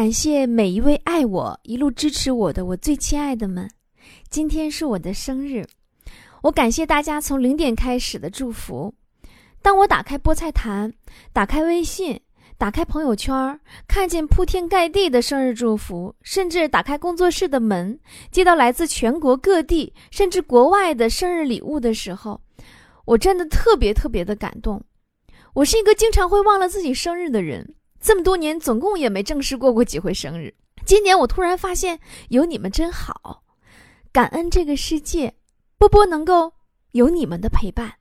感谢每一位爱我、一路支持我的我最亲爱的们。今天是我的生日，我感谢大家从零点开始的祝福。当我打开菠菜坛，打开微信，打开朋友圈，看见铺天盖地的生日祝福，甚至打开工作室的门，接到来自全国各地甚至国外的生日礼物的时候，我真的特别特别的感动。我是一个经常会忘了自己生日的人，这么多年总共也没正式过过几回生日。今年我突然发现有你们真好，感恩这个世界，波波能够有你们的陪伴。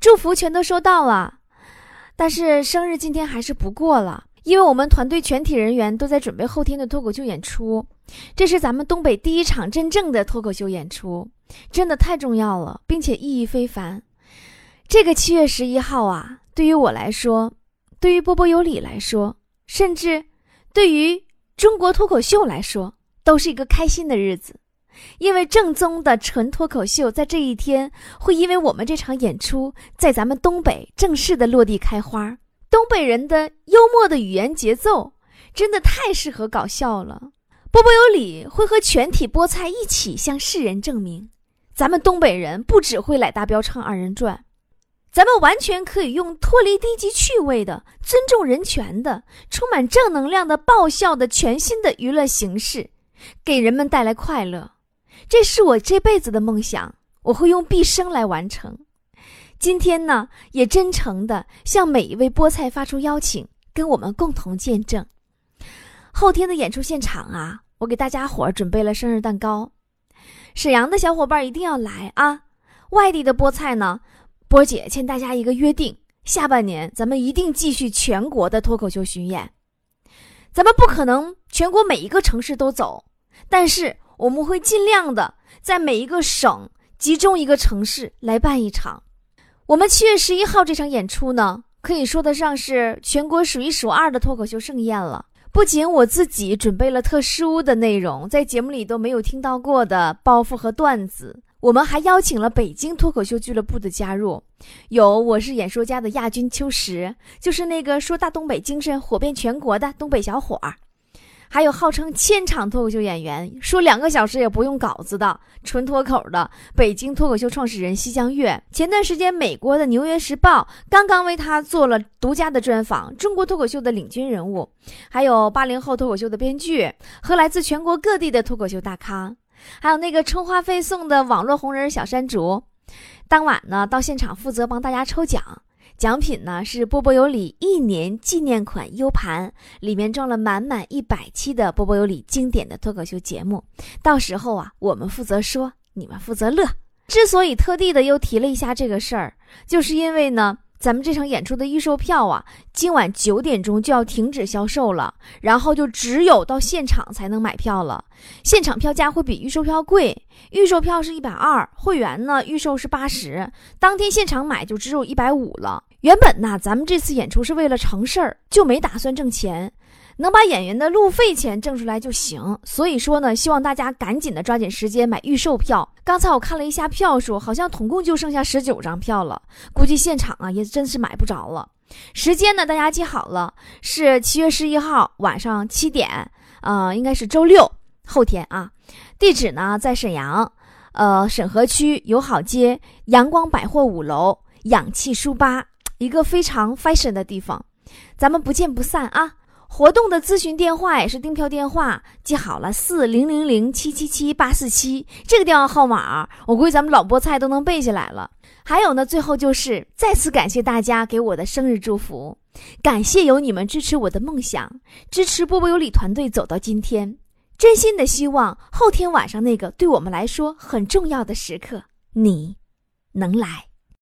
祝福全都收到了，但是生日今天还是不过了，因为我们团队全体人员都在准备后天的脱口秀演出，这是咱们东北第一场真正的脱口秀演出，真的太重要了，并且意义非凡。这个七月十一号啊，对于我来说，对于波波有理来说，甚至对于中国脱口秀来说，都是一个开心的日子。因为正宗的纯脱口秀在这一天会因为我们这场演出在咱们东北正式的落地开花。东北人的幽默的语言节奏真的太适合搞笑了。波波有理会和全体菠菜一起向世人证明，咱们东北人不只会来大彪唱二人转，咱们完全可以用脱离低级趣味的、尊重人权的、充满正能量的爆笑的全新的娱乐形式，给人们带来快乐。这是我这辈子的梦想，我会用毕生来完成。今天呢，也真诚的向每一位菠菜发出邀请，跟我们共同见证后天的演出现场啊！我给大家伙儿准备了生日蛋糕，沈阳的小伙伴一定要来啊！外地的菠菜呢，波姐欠大家一个约定：下半年咱们一定继续全国的脱口秀巡演。咱们不可能全国每一个城市都走，但是。我们会尽量的在每一个省集中一个城市来办一场。我们七月十一号这场演出呢，可以说得上是全国数一数二的脱口秀盛宴了。不仅我自己准备了特殊的内容，在节目里都没有听到过的包袱和段子，我们还邀请了北京脱口秀俱乐部的加入，有我是演说家的亚军秋实，就是那个说大东北精神火遍全国的东北小伙儿。还有号称千场脱口秀演员，说两个小时也不用稿子的纯脱口的北京脱口秀创始人西江月。前段时间，美国的《纽约时报》刚刚为他做了独家的专访，中国脱口秀的领军人物，还有八零后脱口秀的编剧和来自全国各地的脱口秀大咖，还有那个充话费送的网络红人小山竹。当晚呢，到现场负责帮大家抽奖。奖品呢是波波有理一年纪念款 U 盘，里面装了满满一百期的波波有理经典的脱口秀节目。到时候啊，我们负责说，你们负责乐。之所以特地的又提了一下这个事儿，就是因为呢。咱们这场演出的预售票啊，今晚九点钟就要停止销售了，然后就只有到现场才能买票了。现场票价会比预售票贵，预售票是一百二，会员呢预售是八十，当天现场买就只有一百五了。原本呢，咱们这次演出是为了成事儿，就没打算挣钱。能把演员的路费钱挣出来就行，所以说呢，希望大家赶紧的抓紧时间买预售票。刚才我看了一下票数，好像总共就剩下十九张票了，估计现场啊也真是买不着了。时间呢，大家记好了，是七月十一号晚上七点，呃，应该是周六，后天啊。地址呢在沈阳，呃，沈河区友好街阳光百货五楼氧气书吧，一个非常 fashion 的地方，咱们不见不散啊！活动的咨询电话也是订票电话，记好了，四零零零七七七八四七这个电话号码，我估计咱们老菠菜都能背下来了。还有呢，最后就是再次感谢大家给我的生日祝福，感谢有你们支持我的梦想，支持波波有理团队走到今天，真心的希望后天晚上那个对我们来说很重要的时刻，你能来。